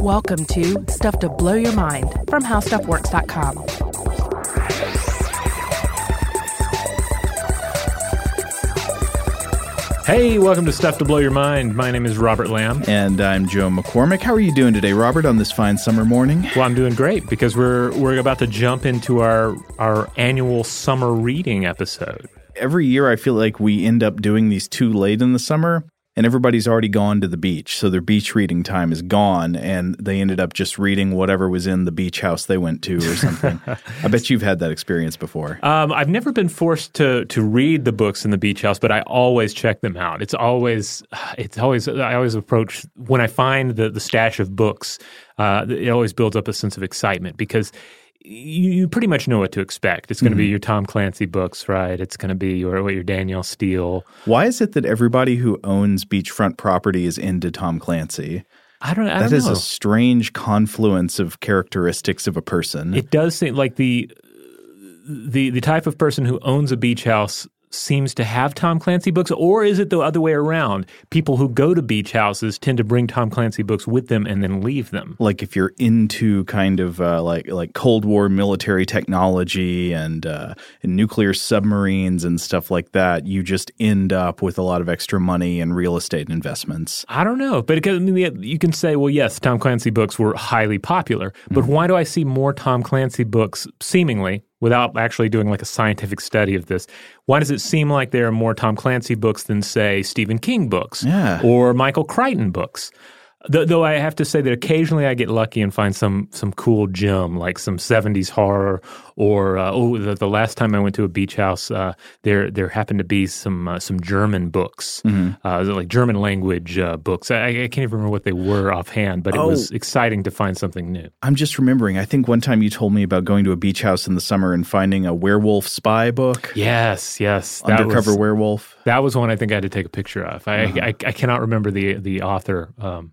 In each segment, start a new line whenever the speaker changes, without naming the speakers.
Welcome to Stuff to Blow Your Mind from HowStuffWorks.com.
Hey, welcome to Stuff to Blow Your Mind. My name is Robert Lamb.
And I'm Joe McCormick. How are you doing today, Robert, on this fine summer morning?
Well, I'm doing great because we're we're about to jump into our our annual summer reading episode.
Every year I feel like we end up doing these too late in the summer and everybody's already gone to the beach. So their beach reading time is gone and they ended up just reading whatever was in the beach house they went to or something. I bet you've had that experience before.
Um, I've never been forced to to read the books in the beach house, but I always check them out. It's always it's always I always approach when I find the the stash of books. Uh, it always builds up a sense of excitement because you, you pretty much know what to expect. It's going to mm-hmm. be your Tom Clancy books, right? It's going to be your what your Danielle Steel.
Why is it that everybody who owns beachfront property is into Tom Clancy?
I don't. I
that
don't
is a strange confluence of characteristics of a person.
It does seem like the the the type of person who owns a beach house seems to have Tom Clancy books, or is it the other way around? People who go to beach houses tend to bring Tom Clancy books with them and then leave them.
Like if you're into kind of uh, like like Cold War military technology and, uh, and nuclear submarines and stuff like that, you just end up with a lot of extra money and real estate investments.
I don't know, but I mean, you can say, well, yes, Tom Clancy books were highly popular, but mm-hmm. why do I see more Tom Clancy books seemingly without actually doing like a scientific study of this, why does it seem like there are more Tom Clancy books than, say, Stephen King books
yeah.
or Michael Crichton books? Though I have to say that occasionally I get lucky and find some some cool gem like some '70s horror, or uh, oh, the, the, last time I went to a beach house, uh, there there happened to be some uh, some German books, mm-hmm. Uh, like German language uh, books. I, I, can't even remember what they were offhand, but it oh. was exciting to find something new.
I'm just remembering. I think one time you told me about going to a beach house in the summer and finding a werewolf spy book.
Yes, yes,
undercover was, werewolf.
That was one I think I had to take a picture of. I uh-huh. I, I, cannot remember the the author. Um,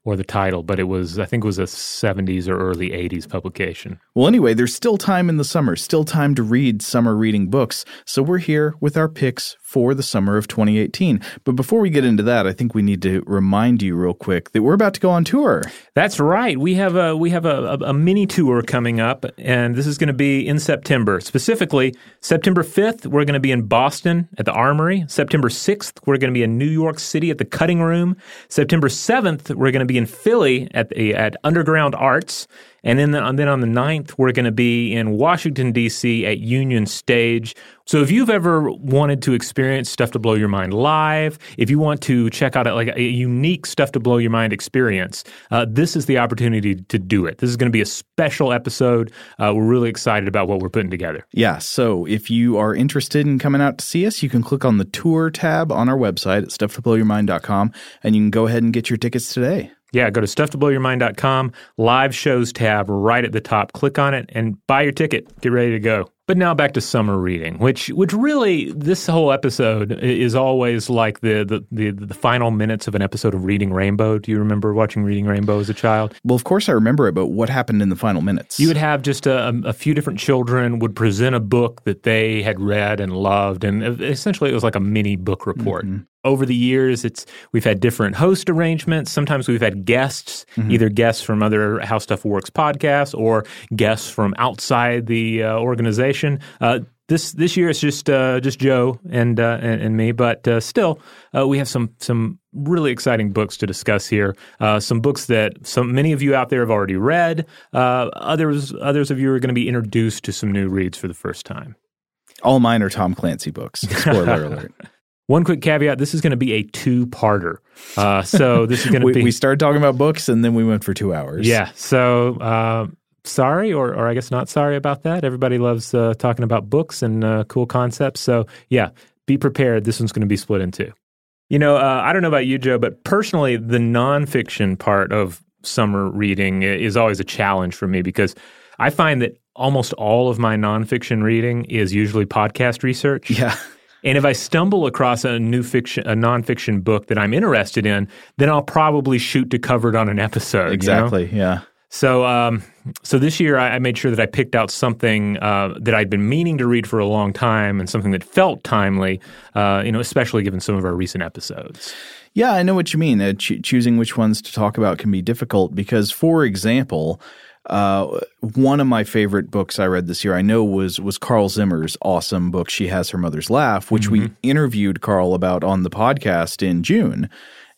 or the title, but it was I think it was a 70s or early 80s publication.
Well, anyway, there's still time in the summer, still time to read summer reading books. So we're here with our picks for the summer of 2018. But before we get into that, I think we need to remind you real quick that we're about to go on tour.
That's right. We have a we have a, a, a mini tour coming up, and this is going to be in September. Specifically, September 5th, we're going to be in Boston at the Armory. September 6th, we're going to be in New York City at the Cutting Room. September 7th, we're going to be in Philly at the at Underground Arts. And then, the, and then on the 9th, we're going to be in Washington, D.C. at Union Stage. So if you've ever wanted to experience Stuff to Blow Your Mind live, if you want to check out a, like a unique Stuff to Blow Your Mind experience, uh, this is the opportunity to do it. This is going to be a special episode. Uh, we're really excited about what we're putting together.
Yeah. So if you are interested in coming out to see us, you can click on the tour tab on our website at stufftoblowyourmind.com and you can go ahead and get your tickets today.
Yeah, go to stufftoblowyourmind.com, live shows tab right at the top. Click on it and buy your ticket. Get ready to go. But now back to summer reading, which which really this whole episode is always like the, the the the, final minutes of an episode of Reading Rainbow. Do you remember watching Reading Rainbow as a child?
Well, of course I remember it, but what happened in the final minutes?
You would have just a, a few different children would present a book that they had read and loved, and essentially it was like a mini book report. Mm-hmm over the years it's we've had different host arrangements sometimes we've had guests mm-hmm. either guests from other how stuff works podcasts or guests from outside the uh, organization uh, this this year it's just uh, just Joe and, uh, and, and me, but uh, still uh, we have some some really exciting books to discuss here. some books that some many of you out there have already read. others others of you are going to be introduced to some new reads for the first time.
All mine are Tom Clancy books. Spoiler alert.
One quick caveat: this is going to be a two-parter. Uh, so this is going to
we,
be.
We started talking about books, and then we went for two hours.
Yeah. So uh, sorry, or or I guess not sorry about that. Everybody loves uh, talking about books and uh, cool concepts. So yeah, be prepared. This one's going to be split in two. You know, uh, I don't know about you, Joe, but personally, the nonfiction part of summer reading is always a challenge for me because I find that almost all of my nonfiction reading is usually podcast research.
Yeah.
And if I stumble across a new fiction, a nonfiction book that I'm interested in, then I'll probably shoot to cover it on an episode.
Exactly.
You
know? Yeah.
So, um, so this year I, I, made sure that I picked out something uh, that I'd been meaning to read for a long time, and something that felt timely. Uh, you know, especially given some of our recent episodes.
Yeah, I know what you mean. Uh, cho- choosing which ones to talk about can be difficult because, for example, uh, one of my favorite books I read this year, I know, was was Carl Zimmer's awesome book. She has her mother's laugh, which we interviewed Carl about on the podcast in June.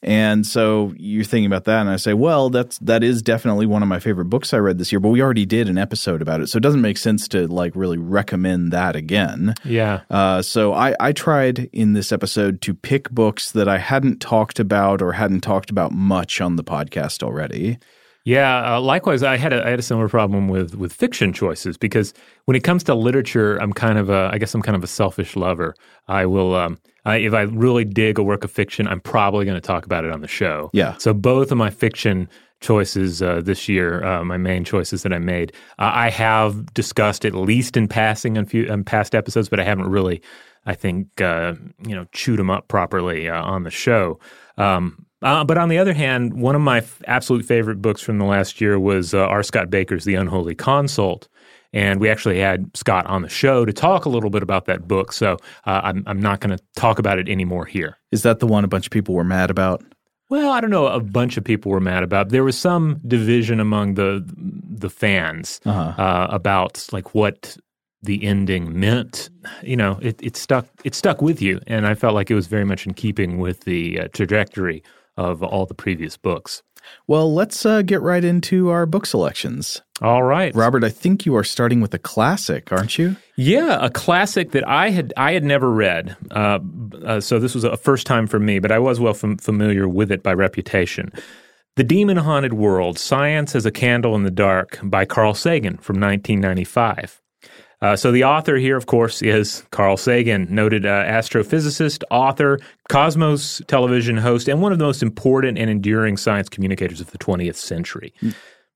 And so you're thinking about that, and I say, well, that's that is definitely one of my favorite books I read this year. But we already did an episode about it, so it doesn't make sense to like really recommend that again.
Yeah.
Uh, so I, I tried in this episode to pick books that I hadn't talked about or hadn't talked about much on the podcast already.
Yeah, uh, likewise, I had a I had a similar problem with with fiction choices because when it comes to literature, I'm kind of a I guess I'm kind of a selfish lover. I will um, I, if I really dig a work of fiction, I'm probably going to talk about it on the show.
Yeah.
So both of my fiction choices uh, this year, uh, my main choices that I made, uh, I have discussed at least in passing on few on past episodes, but I haven't really, I think, uh, you know, chewed them up properly uh, on the show. Um, uh, but on the other hand, one of my f- absolute favorite books from the last year was uh, R. Scott Bakker's The Unholy Consult. And we actually had Scott on the show to talk a little bit about that book. So uh, I'm, I'm not going to talk about it anymore here.
Is that the one a bunch of people were mad about?
Well, I don't know. A bunch of people were mad about. There was some division among the the fans uh, about like what the ending meant. You know, it, it stuck. It stuck with you, and I felt like it was very much in keeping with the uh, trajectory of all the previous books.
Well, let's uh, get right into our book selections.
All right,
Robert, I think you are starting with a classic, aren't you?
Yeah, a classic that I had I had never read. Uh, uh, so this was a first time for me, but I was well fam- familiar with it by reputation. The Demon Haunted World: Science as a Candle in the Dark by Carl Sagan from 1995. Uh, so the author here, of course, is Carl Sagan, noted uh, astrophysicist, author, Cosmos television host, and one of the most important and enduring science communicators of the 20th century.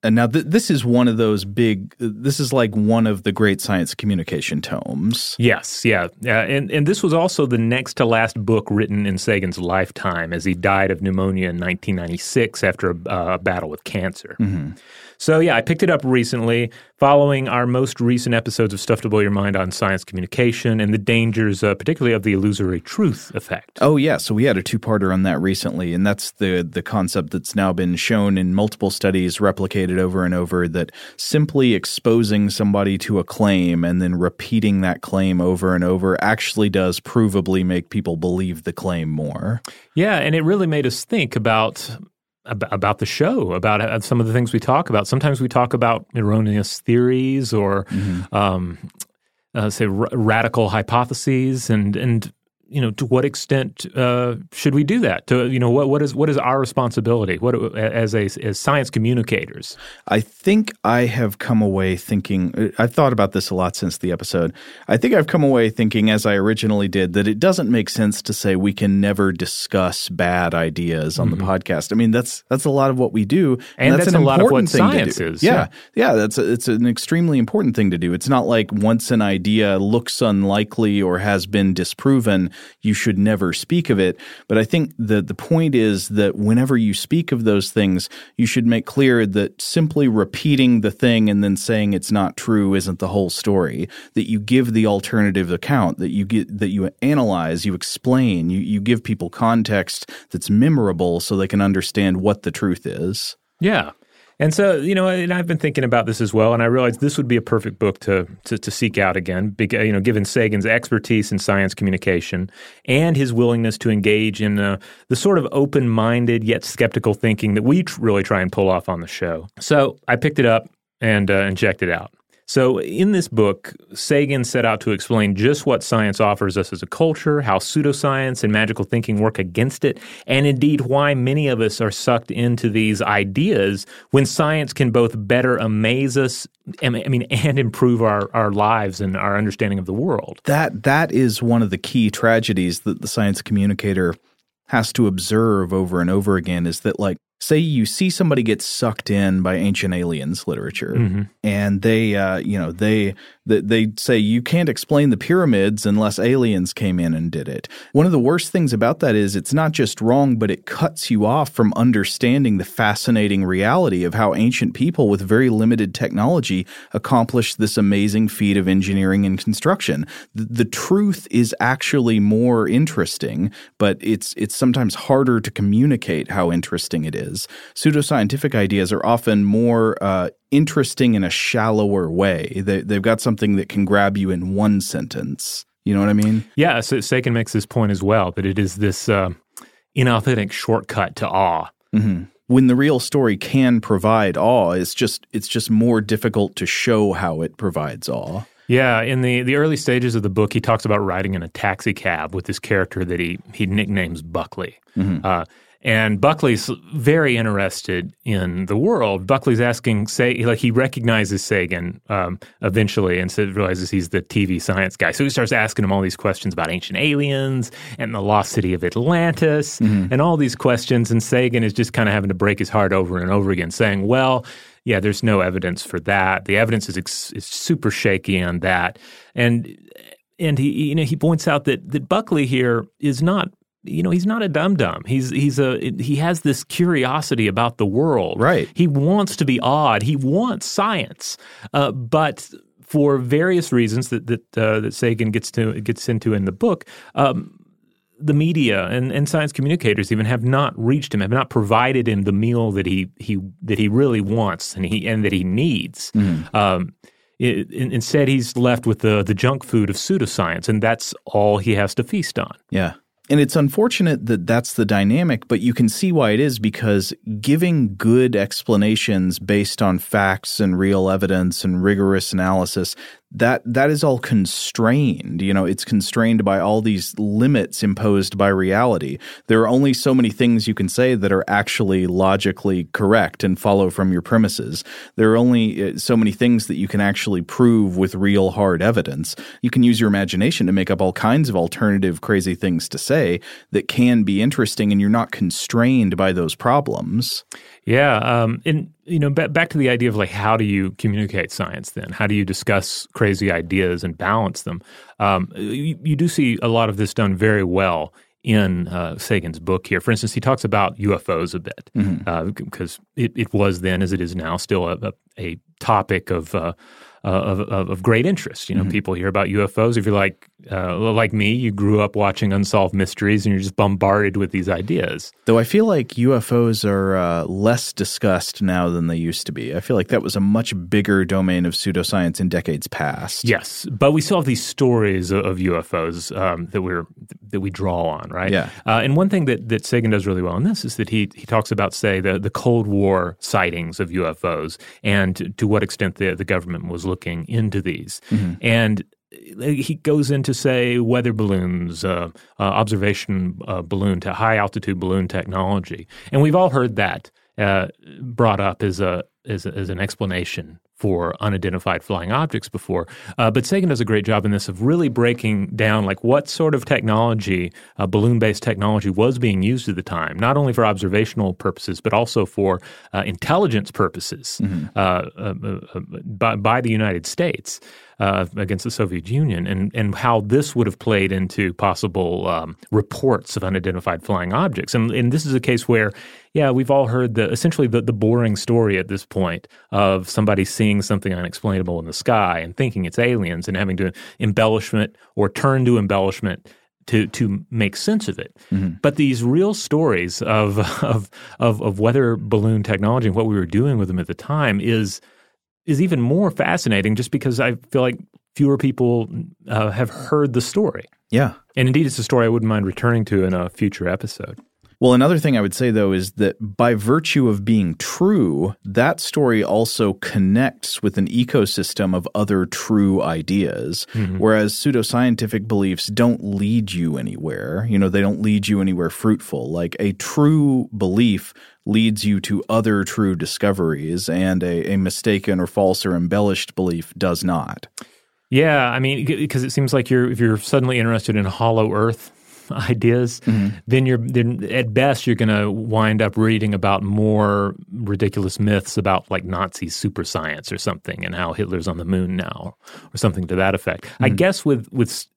And now th- this is one of those big. This is like one of the great science communication tomes.
Yes, yeah, uh, and and this was also the next to last book written in Sagan's lifetime, as he died of pneumonia in 1996 after a, uh, a battle with cancer. So yeah, I picked it up recently, following our most recent episodes of Stuff to Blow Your Mind on science communication and the dangers, uh, particularly of the illusory truth effect.
Oh yeah, so we had a two-parter on that recently, and that's the the concept that's now been shown in multiple studies, replicated over and over. That simply exposing somebody to a claim and then repeating that claim over and over actually does provably make people believe the claim more.
Yeah, and it really made us think about ab- about the show, about uh, some of the things we talk about. Sometimes we talk about erroneous theories or, um, uh, say, r- radical hypotheses, and and you know, to what extent uh, should we do that? To you know, what what is what is our responsibility? What as a as science communicators?
I think I have come away thinking, I've thought about this a lot since the episode. I think I've come away thinking, as I originally did, that it doesn't make sense to say we can never discuss bad ideas on the podcast. I mean, that's that's a lot of what we do.
Mm-hmm. And
that's,
that's
an
a lot of what
important thing
science is,
Yeah. Yeah. That's a, it's an extremely important thing to do. It's not like once an idea looks unlikely or has been disproven, you should never speak of it. But I think that the point is that whenever you speak of those things, you should make clear that simply repeating the thing and then saying it's not true isn't the whole story. That you give the alternative account, that you get that you analyze, you explain, you, you give people context that's memorable so they can understand what the truth is.
Yeah. And so, you know, and I've been thinking about this as well, and I realized this would be a perfect book to to, to seek out again, because, you know, given Sagan's expertise in science communication and his willingness to engage in uh, the sort of open minded yet skeptical thinking that we tr- really try and pull off on the show. So I picked it up and uh, and checked it out. So, in this book, Sagan set out to explain just what science offers us as a culture, how pseudoscience and magical thinking work against it, and indeed why many of us are sucked into these ideas when science can both better amaze us, I mean, and improve our, our lives and our understanding of the world.
That that is one of the key tragedies that the science communicator has to observe over and over again is that like say you see somebody get sucked in by ancient aliens literature and they uh, you know they they they say you can't explain the pyramids unless aliens came in and did it. One of the worst things about that is it's not just wrong but it cuts you off from understanding the fascinating reality of how ancient people with very limited technology accomplished this amazing feat of engineering and construction. The, the truth is actually more interesting but it's it's sometimes harder to communicate how interesting it is Pseudoscientific ideas are often more uh, interesting in a shallower way. They, they've got something that can grab you in one sentence. You know what I mean?
Yeah, so Sagan makes this point as well that it is this uh, inauthentic shortcut to awe.
When the real story can provide awe, it's just it's just more difficult to show how it provides awe.
Yeah, in the, the early stages of the book, he talks about riding in a taxi cab with this character that he he nicknames Buckley. Uh, and Buckley's very interested in the world. Buckley's asking, say, like he recognizes Sagan um, eventually, and so realizes he's the TV science guy. So he starts asking him all these questions about ancient aliens and the lost city of Atlantis, and all these questions. And Sagan is just kind of having to break his heart over and over again, saying, "Well." Yeah, there's no evidence for that. The evidence is, ex- is super shaky on that, and and he you know he points out that that Buckley here is not you know he's not a dum dum. He's he's a he has this curiosity about the world.
Right.
He wants to be odd. He wants science, uh, but for various reasons that that uh, that Sagan gets to gets into in the book. Um, the media and, and science communicators even have not reached him, have not provided him the meal that he he that he really wants and he and that he needs. Um, i- in, instead, he's left with the the junk food of pseudoscience, and that's all he has to feast on.
Yeah. And it's unfortunate that that's the dynamic, but you can see why it is because giving good explanations based on facts and real evidence and rigorous analysis, that that is all constrained. You know, it's constrained by all these limits imposed by reality. There are only so many things you can say that are actually logically correct and follow from your premises. There are only uh, so many things that you can actually prove with real hard evidence. You can use your imagination to make up all kinds of alternative crazy things to say that can be interesting and you're not constrained by those problems.
Yeah, um, and you know, ba- back to the idea of like, how do you communicate science? Then, how do you discuss crazy ideas and balance them? Um, you, you do see a lot of this done very well in uh, Sagan's book here. For instance, he talks about UFOs a bit because it, it was then, as it is now, still a, a, a topic of. Uh, uh, of, of, great interest. You know, people hear about UFOs. If you're like uh, like me, you grew up watching unsolved mysteries, and you're just bombarded with these ideas.
Though I feel like UFOs are uh, less discussed now than they used to be. I feel like that was a much bigger domain of pseudoscience in decades past.
Yes, but we still have these stories of, of UFOs um, that we're that we draw on, right?
Yeah.
Uh, and one thing that, that Sagan does really well in this is that he he talks about, say, the the Cold War sightings of UFOs and to, to what extent the the government was looking into these, and he goes into say weather balloons, uh, uh, observation uh, balloon to high altitude balloon technology, and we've all heard that uh, brought up as a as, a, as an explanation for unidentified flying objects before. Uh, but Sagan does a great job in this of really breaking down like what sort of technology, uh, balloon based technology, was being used at the time, not only for observational purposes, but also for uh, intelligence purposes uh, uh, uh, by, by the United States. Uh, against the Soviet Union, and and how this would have played into possible um, reports of unidentified flying objects, and and this is a case where, yeah, we've all heard the essentially the, the boring story at this point of somebody seeing something unexplainable in the sky and thinking it's aliens and having to embellishment or turn to embellishment to to make sense of it. But these real stories of, of of of weather balloon technology and what we were doing with them at the time is is even more fascinating just because I feel like fewer people uh, have heard the story.
Yeah.
And indeed, it's a story I wouldn't mind returning to in a future episode.
Well, another thing I would say, though, is that by virtue of being true, that story also connects with an ecosystem of other true ideas. Mm-hmm. Whereas pseudoscientific beliefs don't lead you anywhere. You know, they don't lead you anywhere fruitful. Like a true belief leads you to other true discoveries, and a, a mistaken or false or embellished belief does not.
Yeah, I mean, because it seems like you're if you're suddenly interested in Hollow Earth, ideas, mm-hmm. then you're then at best you're going to wind up reading about more ridiculous myths about like Nazi super science or something, and how Hitler's on the moon now, or something to that effect. I mm-hmm. guess with with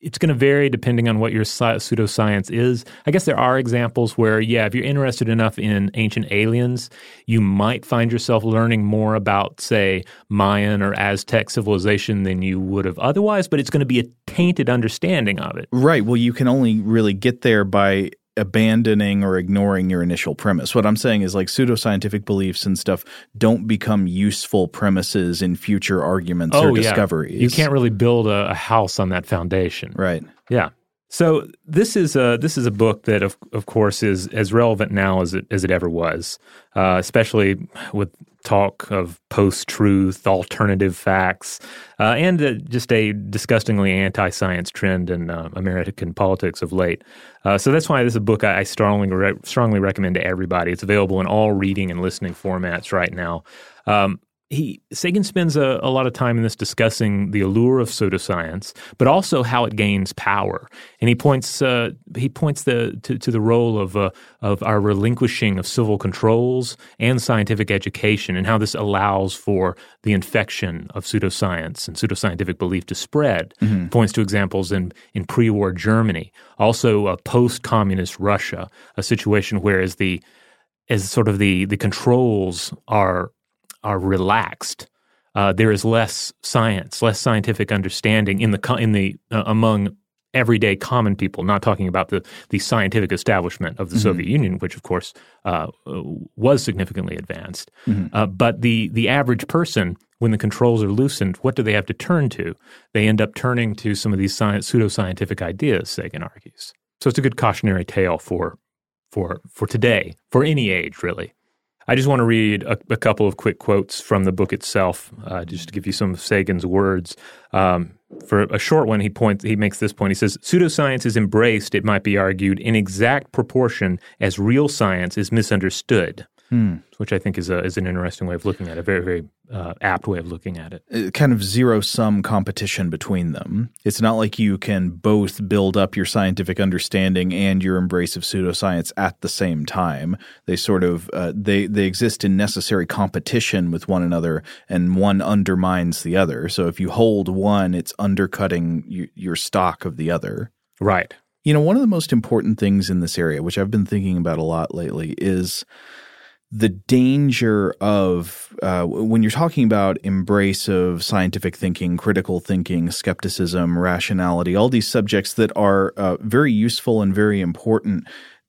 it's going to vary depending on what your sci- pseudoscience is. I guess there are examples where, yeah, if you're interested enough in ancient aliens, you might find yourself learning more about, say, Mayan or Aztec civilization than you would have otherwise, but it's going to be a tainted understanding of it.
Right. Well, you can only really get there by abandoning or ignoring your initial premise. What I'm saying is like pseudoscientific beliefs and stuff don't become useful premises in future arguments oh, or discoveries.
Oh, Yeah. You can't really build a, a house on that foundation.
Right.
Yeah. So this is a this is a book that of of course is as relevant now as it as it ever was, uh, especially with talk of post truth, alternative facts, uh, and uh, just a disgustingly anti science trend in uh, American politics of late. Uh, so that's why this is a book I, I strongly re- strongly recommend to everybody. It's available in all reading and listening formats right now. Um, he Sagan spends a, a, lot of time in this discussing the allure of pseudoscience, but also how it gains power. And he points uh, he points the to, to the role of uh, of our relinquishing of civil controls and scientific education, and how this allows for the infection of pseudoscience and pseudoscientific belief to spread. Mm-hmm. Points to examples in in pre-war Germany, also uh, post-communist Russia, a situation where as the as sort of the the controls are are relaxed, uh, there is less science, less scientific understanding in the in the uh, among everyday common people. Not talking about the the scientific establishment of the mm-hmm. Soviet Union, which of course uh, was significantly advanced, mm-hmm. Uh, but the the average person. When the controls are loosened, what do they have to turn to? They end up turning to some of these science, pseudoscientific ideas. Sagan argues. So it's a good cautionary tale for for for today, for any age, really. I just want to read a, a couple of quick quotes from the book itself, uh, just to give you some of Sagan's words. Um, for a short one, he points he makes this point. He says, "Pseudoscience is embraced, it might be argued, in exact proportion as real science is misunderstood." Hmm. Which I think is a is an interesting way of looking at it. A very very uh, apt way of looking at it.
Uh, kind of zero sum competition between them. It's not like you can both build up your scientific understanding and your embrace of pseudoscience at the same time. They sort of uh, they they exist in necessary competition with one another, and one undermines the other. So if you hold one, it's undercutting y- your stock of the other.
Right.
You know, one of the most important things in this area, which I've been thinking about a lot lately, is the danger of uh, when you're talking about embrace of scientific thinking, critical thinking, skepticism, rationality, all these subjects that are uh, very useful and very important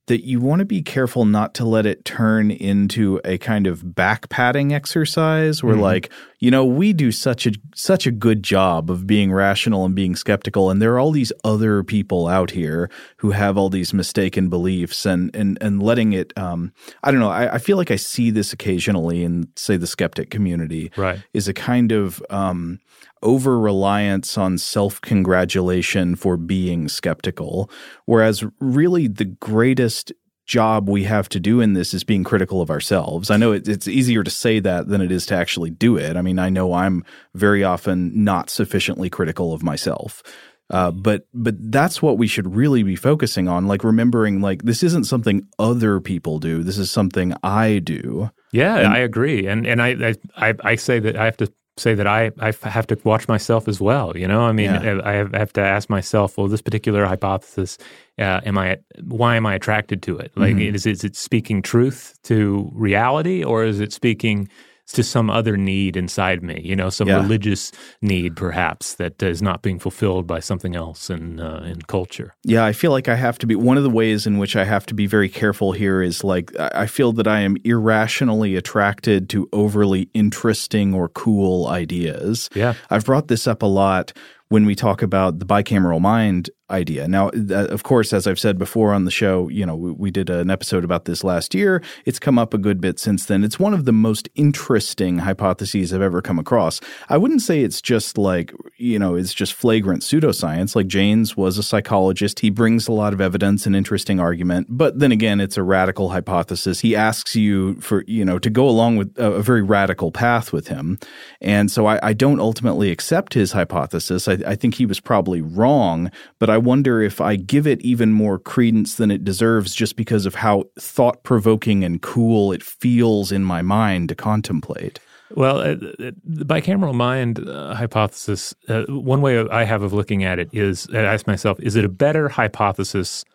that you want to be careful not to let it turn into a kind of back patting exercise where mm-hmm. like you know we do such a such a good job of being rational and being skeptical and there are all these other people out here who have all these mistaken beliefs and and and letting it um i don't know i, I feel like i see this occasionally in say the skeptic community
right
is a kind of um over reliance on self congratulation for being skeptical. Whereas, really, the greatest job we have to do in this is being critical of ourselves. I know it, it's easier to say that than it is to actually do it. I mean, I know I'm very often not sufficiently critical of myself. Uh, but but that's what we should really be focusing on, like remembering like this isn't something other people do. This is something I do.
Yeah, and, I agree, and and I, I I say that I have to say that I, I have to watch myself as well. You know, I mean, yeah. I have to ask myself, well, this particular hypothesis, uh, am I, why am I attracted to it? Like, mm-hmm. is, is it speaking truth to reality or is it speaking to some other need inside me, you know, some yeah. religious need perhaps that is not being fulfilled by something else in uh, in culture.
Yeah, I feel like I have to be one of the ways in which I have to be very careful here is like I feel that I am irrationally attracted to overly interesting or cool ideas.
Yeah.
I've brought this up a lot when we talk about the bicameral mind idea. Now, uh, of course, as I've said before on the show, you know, we, did an episode about this last year. It's come up a good bit since then. It's one of the most interesting hypotheses I've ever come across. I wouldn't say it's just like, you know, it's just flagrant pseudoscience. Like Jaynes was a psychologist. He brings a lot of evidence and interesting argument. But then again, it's a radical hypothesis. He asks you for, you know, to go along with a, a very radical path with him. And so I, I don't ultimately accept his hypothesis. I I, I think he was probably wrong, but I wonder if I give it even more credence than it deserves just because of how thought provoking and cool it feels in my mind to contemplate.
Well, uh, the bicameral mind uh, hypothesis, uh, one way I have of looking at it is I ask myself, is it a better hypothesis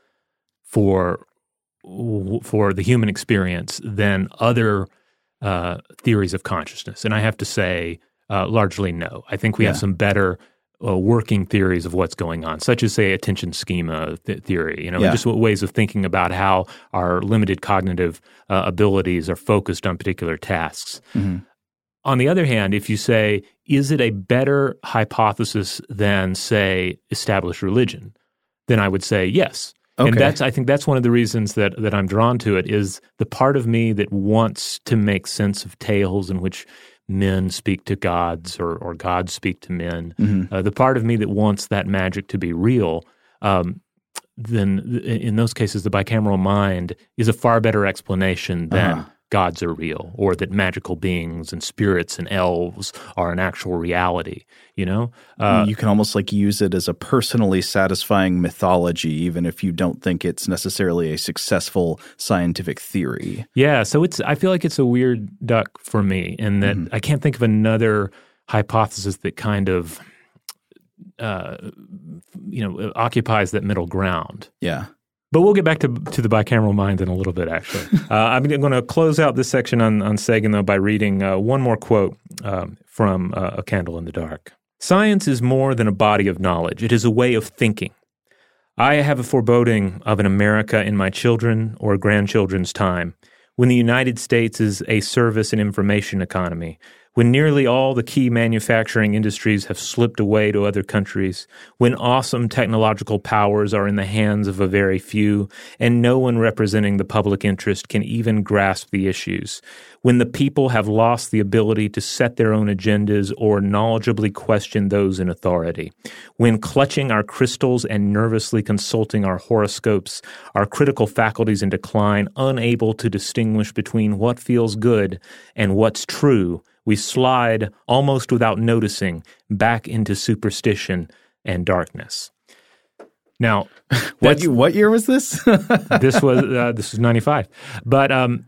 for for the human experience than other uh, theories of consciousness? And I have to say, uh, largely no. I think we yeah. have some better uh, working theories of what's going on, such as say attention schema th- theory. You know, yeah. just ways of thinking about how our limited cognitive uh, abilities are focused on particular tasks. Mm-hmm. On the other hand, if you say, is it a better hypothesis than, say, established religion? Then I would say yes. Okay. And that's I think that's one of the reasons that that I'm drawn to it is the part of me that wants to make sense of tales in which men speak to gods or or gods speak to men. Mm-hmm. Uh, the part of me that wants that magic to be real. Um, then in those cases, the bicameral mind is a far better explanation than uh-huh gods are real or that magical beings and spirits and elves are an actual reality you know?
Uh, you can almost like use it as a personally satisfying mythology even if you don't think it's necessarily a successful scientific theory.
Yeah so it's i feel like it's a weird duck for me in that mm-hmm. i can't think of another hypothesis that kind of uh, you know occupies that middle ground.
Yeah
but we'll get back to to the bicameral mind in a little bit. Actually, uh, I'm going to close out this section on on Sagan though by reading uh, one more quote um, from uh, A Candle in the Dark. Science is more than a body of knowledge; it is a way of thinking. I have a foreboding of an America in my children or grandchildren's time when the United States is a service and information economy, when nearly all the key manufacturing industries have slipped away to other countries, when awesome technological powers are in the hands of a very few, and no one representing the public interest can even grasp the issues, when the people have lost the ability to set their own agendas or knowledgeably question those in authority, when clutching our crystals and nervously consulting our horoscopes, our critical faculties in decline, unable to distinguish between what feels good and what's true, we slide almost without noticing back into superstition and darkness. Now,
what what year was this?
this was uh, this was ninety five. But um,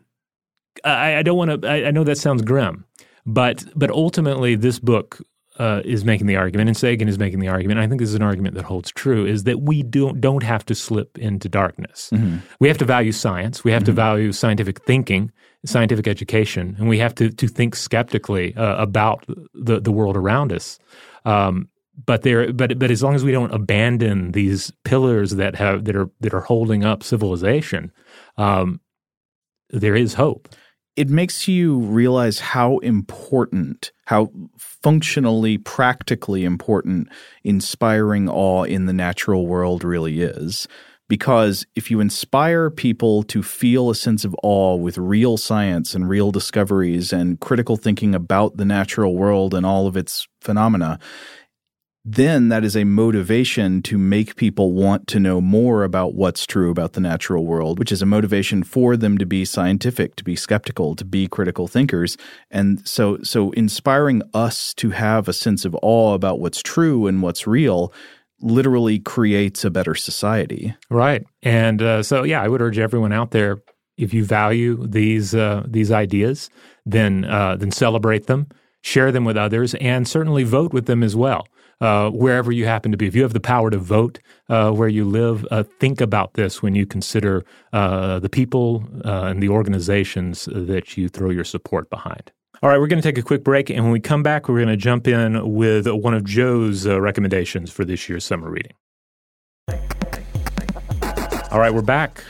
I, I, don't want to. I, I, know that sounds grim, but but ultimately, this book uh, is making the argument, and Sagan is making the argument. I think this is an argument that holds true: is that we don't don't have to slip into darkness. Mm-hmm. We have to value science. We have mm-hmm. to value scientific thinking scientific education, and we have to to think skeptically uh, about the the world around us. Um, but there, but but as long as we don't abandon these pillars that have that are that are holding up civilization, um, there is hope.
It makes you realize how important, how functionally, practically important, inspiring awe in the natural world really is because if you inspire people to feel a sense of awe with real science and real discoveries and critical thinking about the natural world and all of its phenomena, then that is a motivation to make people want to know more about what's true about the natural world, which is a motivation for them to be scientific, to be skeptical, to be critical thinkers. And so so inspiring us to have a sense of awe about what's true and what's real literally creates a better society.
Right. And uh, so, yeah, I would urge everyone out there if you value these uh, these ideas, then uh, then celebrate them, share them with others, and certainly vote with them as well. Uh, wherever you happen to be, if you have the power to vote uh, where you live, uh, think about this when you consider the people and the organizations that you throw your support behind. All right, we're going to take a quick break, and when we come back, we're going to jump in with one of Joe's uh, recommendations for this year's summer reading. All right, we're back.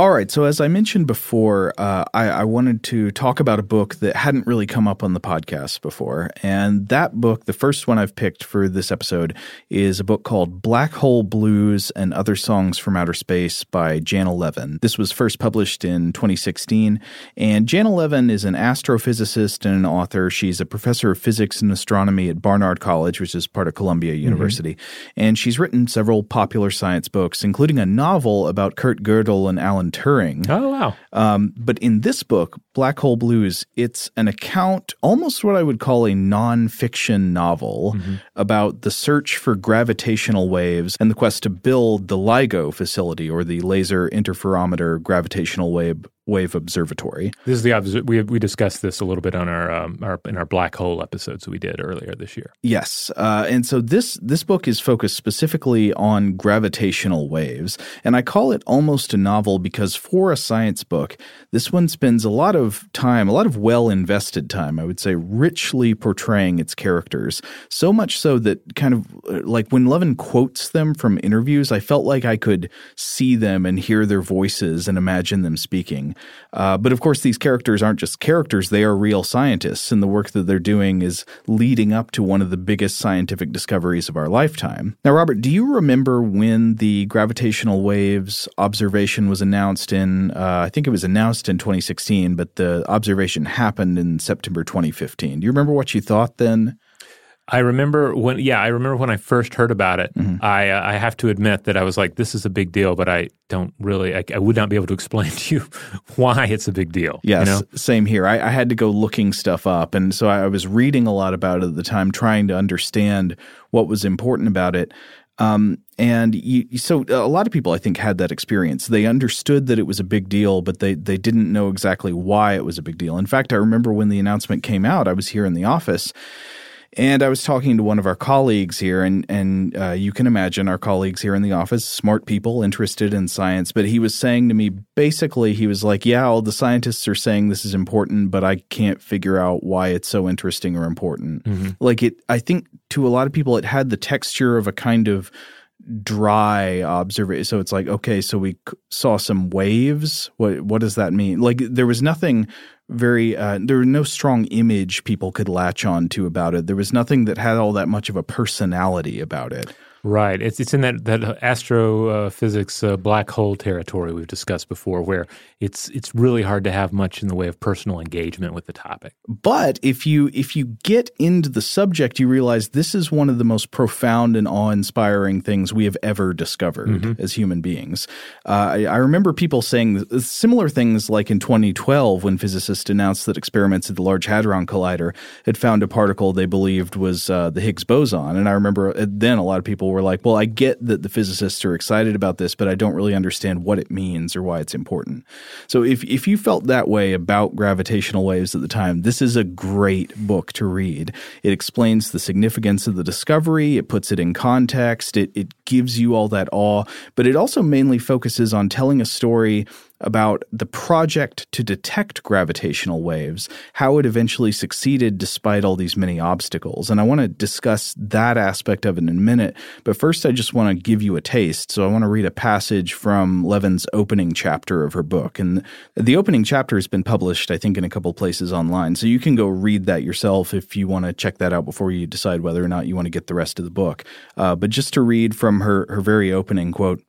All right. So, as I mentioned before, uh, I, I, wanted to talk about a book that hadn't really come up on the podcast before. And that book, the first one I've picked for this episode, is a book called Black Hole Blues and Other Songs from Outer Space by Janna Levin. This was first published in 2016. And Janna Levin is an astrophysicist and an author. She's a professor of physics and astronomy at Barnard College, which is part of Columbia mm-hmm. University. Mm-hmm. And she's written several popular science books, including a novel about Kurt Gödel and Alan Alan Turing.
Oh wow!
Um, but in this book, Black Hole Blues, it's an account, almost what I would call a nonfiction novel mm-hmm. about the search for gravitational waves and the quest to build the LIGO facility or the Laser Interferometer Gravitational Wave Wave Observatory.
This is the we we discussed this a little bit on our, um, our in our black hole episodes we did earlier this year.
Yes, uh, and so this this book is focused specifically on gravitational waves, and I call it almost a novel because for a science book, this one spends a lot of time, a lot of well invested time, I would say, richly portraying its characters. So much so that kind of uh, like when Levin quotes them from interviews, I felt like I could see them and hear their voices and imagine them speaking. Uh, but of course, these characters aren't just characters, they are real scientists, and the work that they're doing is leading up to one of the biggest scientific discoveries of our lifetime. Now, Robert, do you remember when the gravitational waves observation was announced in, uh, I think it was announced in 2016, but the observation happened in September 2015? Do you remember what you thought then?
I remember when, yeah, I remember when I first heard about it. Mm-hmm. I uh, I have to admit that I was like, this is a big deal, but I don't really, I, I would not be able to explain to you why it's a big deal.
Yes,
you know?
same here. I, I, had to go looking stuff up, and so I was reading a lot about it at the time, trying to understand what was important about it. Um, and you, so a lot of people, I think, had that experience. They understood that it was a big deal, but they they didn't know exactly why it was a big deal. In fact, I remember when the announcement came out, I was here in the office and I was talking to one of our colleagues here, and and uh, you can imagine our colleagues here in the office, smart people interested in science. But he was saying to me, basically, he was like, "Yeah, all the scientists are saying this is important, but I can't figure out why it's so interesting or important." Mm-hmm. Like it, I think to a lot of people, it had the texture of a kind of dry observation. So it's like, okay, so we saw some waves. What what does that mean? Like there was nothing very uh, there was no strong image people could latch on to about it. There was nothing that had all that much of a personality about it.
Right. It's it's in that that astrophysics uh, black hole territory we've discussed before, where it's it's really hard to have much in the way of personal engagement with the topic.
But if you if you get into the subject, you realize this is one of the most profound and awe inspiring things we have ever discovered mm-hmm. as human beings. Uh, I, I, remember people saying similar things, like in 2012 when physicists announced that experiments at the Large Hadron Collider had found a particle they believed was uh, the Higgs boson, and I remember uh, then a lot of people like, "Well, I get that the physicists are excited about this, but I don't really understand what it means or why it's important." So if if you felt that way about gravitational waves at the time, this is a great book to read. It explains the significance of the discovery, it puts it in context, it it gives you all that awe, but it also mainly focuses on telling a story about the project to detect gravitational waves, how it eventually succeeded despite all these many obstacles. And I want to discuss that aspect of it in a minute. But first, I just want to give you a taste. So I want to read a passage from Levin's opening chapter of her book. And the opening chapter has been published, I think, in a couple places online. So you can go read that yourself if you want to check that out before you decide whether or not you want to get the rest of the book. Uh, but just to read from her, her very opening quote,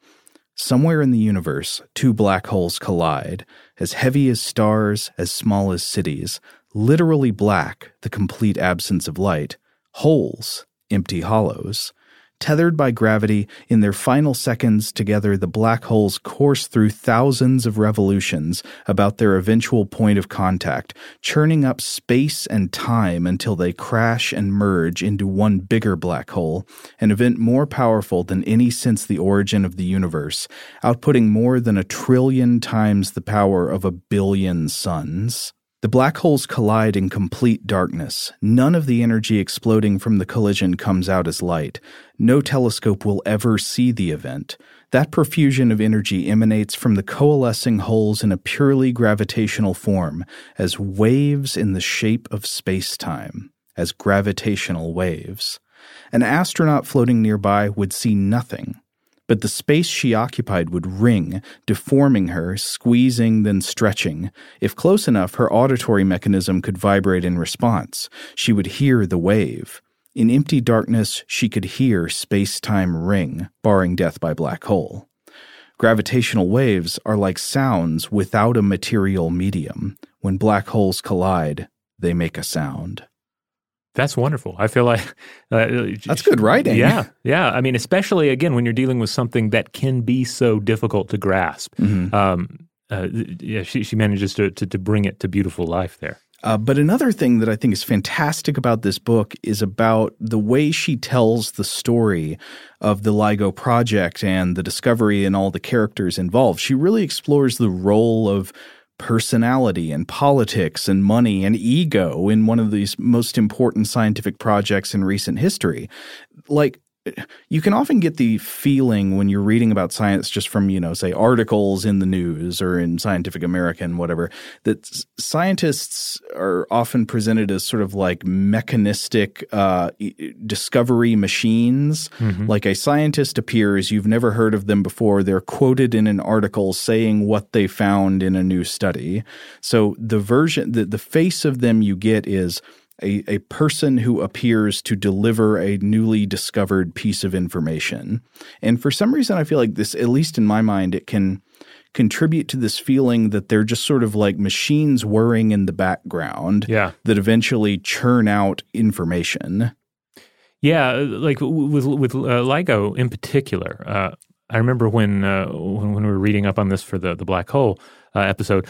Somewhere in the universe, two black holes collide, as heavy as stars, as small as cities, literally black, the complete absence of light, holes, empty hollows. Tethered by gravity, in their final seconds together, the black holes course through thousands of revolutions about their eventual point of contact, churning up space and time until they crash and merge into one bigger black hole, an event more powerful than any since the origin of the universe, outputting more than a trillion times the power of a billion suns. The black holes collide in complete darkness. None of the energy exploding from the collision comes out as light. No telescope will ever see the event. That profusion of energy emanates from the coalescing holes in a purely gravitational form, as waves in the shape of space time, as gravitational waves. An astronaut floating nearby would see nothing but the space she occupied would ring, deforming her, squeezing, then stretching. If close enough, her auditory mechanism could vibrate in response. She would hear the wave. In empty darkness, she could hear space time ring, barring death by black hole. Gravitational waves are like sounds without a material medium. When black holes collide, they make a sound.
That's wonderful. I feel like uh,
that's good writing.
Yeah, yeah. I mean, especially again when you're dealing with something that can be so difficult to grasp. Mm-hmm. Um, uh, yeah, she she manages to, to, to bring it to beautiful life there.
Uh, but another thing that I think is fantastic about this book is about the way she tells the story of the LIGO project and the discovery and all the characters involved. She really explores the role of personality and politics and money and ego in one of these most important scientific projects in recent history. Like, you can often get the feeling when you're reading about science just from, you know, say articles in the news or in Scientific American, whatever, that scientists are often presented as sort of like mechanistic uh, discovery machines. Mm-hmm. Like a scientist appears, you've never heard of them before. They're quoted in an article saying what they found in a new study. So the version, the, the face of them you get is a, a person who appears to deliver a newly discovered piece of information. And for some reason, I feel like this, at least in my mind, it can contribute to this feeling that they're just sort of like machines whirring in the background
yeah.
that eventually churn out information.
Yeah, like with with uh, LIGO in particular. Uh, I remember when, uh, when, when we were reading up on this for the the black hole uh, episode.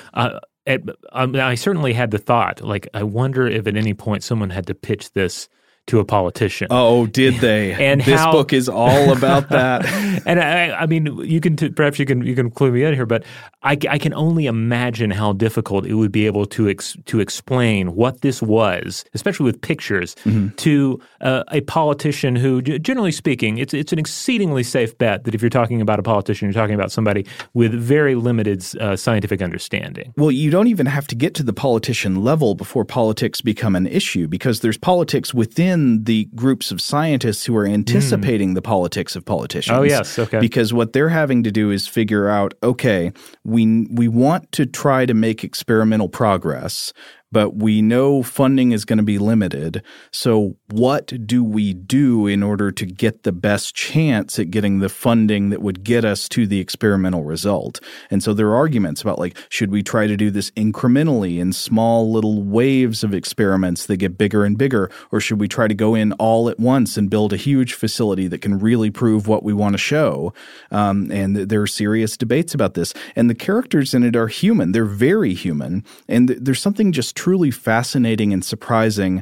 At, um, I certainly had the thought, like, I wonder if at any point someone had to pitch this to a politician.
Oh, did they?
and
this
how,
book is all about that.
and I, I mean, you can t- perhaps you can you can clue me in here, but I, I can only imagine how difficult it would be able to ex, to explain what this was, especially with pictures, mm-hmm. to uh, a politician who, generally speaking, it's it's an exceedingly safe bet that if you're talking about a politician, you're talking about somebody with very limited uh, scientific understanding.
Well, you don't even have to get to the politician level before politics become an issue because there's politics within within the groups of scientists who are anticipating mm. the politics of politicians.
Oh yes, okay.
Because what they're having to do is figure out, okay, we we want to try to make experimental progress but we know funding is going to be limited. So, what do we do in order to get the best chance at getting the funding that would get us to the experimental result? And so, there are arguments about like, should we try to do this incrementally in small little waves of experiments that get bigger and bigger? Or should we try to go in all at once and build a huge facility that can really prove what we want to show? Um, and there are serious debates about this. And the characters in it are human, they're very human. And th- there's something just truly fascinating and surprising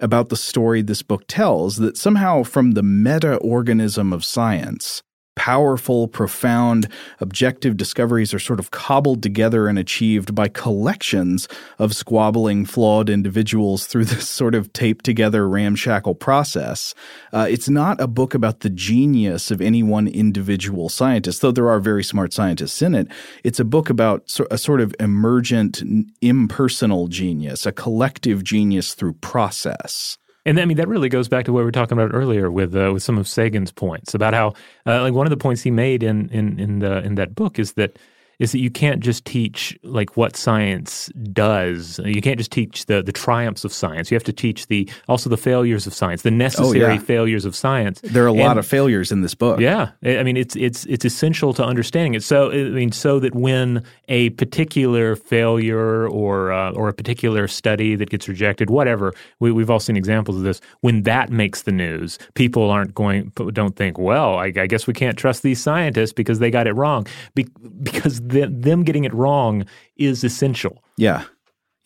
about the story this book tells that somehow from the meta organism of science, powerful, profound, objective discoveries are sort of cobbled together and achieved by collections of squabbling, flawed individuals through this sort of taped together ramshackle process. Uh, it's not a book about the genius of any one individual scientist, though there are very smart scientists in it. It's a book about a sort of emergent, impersonal genius, a collective genius through process.
And I mean that really goes back to what we were talking about earlier with uh, with some of Sagan's points about how uh, like one of the points he made in in in the in that book is that is that you can't just teach like what science does. You can't just teach the the triumphs of science. You have to teach the also the failures of science, the necessary oh, yeah. failures of science.
There are a and, lot of failures in this book.
Yeah, I mean it's it's it's essential to understanding it. So I mean so that when a particular failure or uh, or a particular study that gets rejected, whatever, we, we've all seen examples of this. When that makes the news, people aren't going don't think, well, I, I guess we can't trust these scientists because they got it wrong. Be, because them getting it wrong is essential.
Yeah.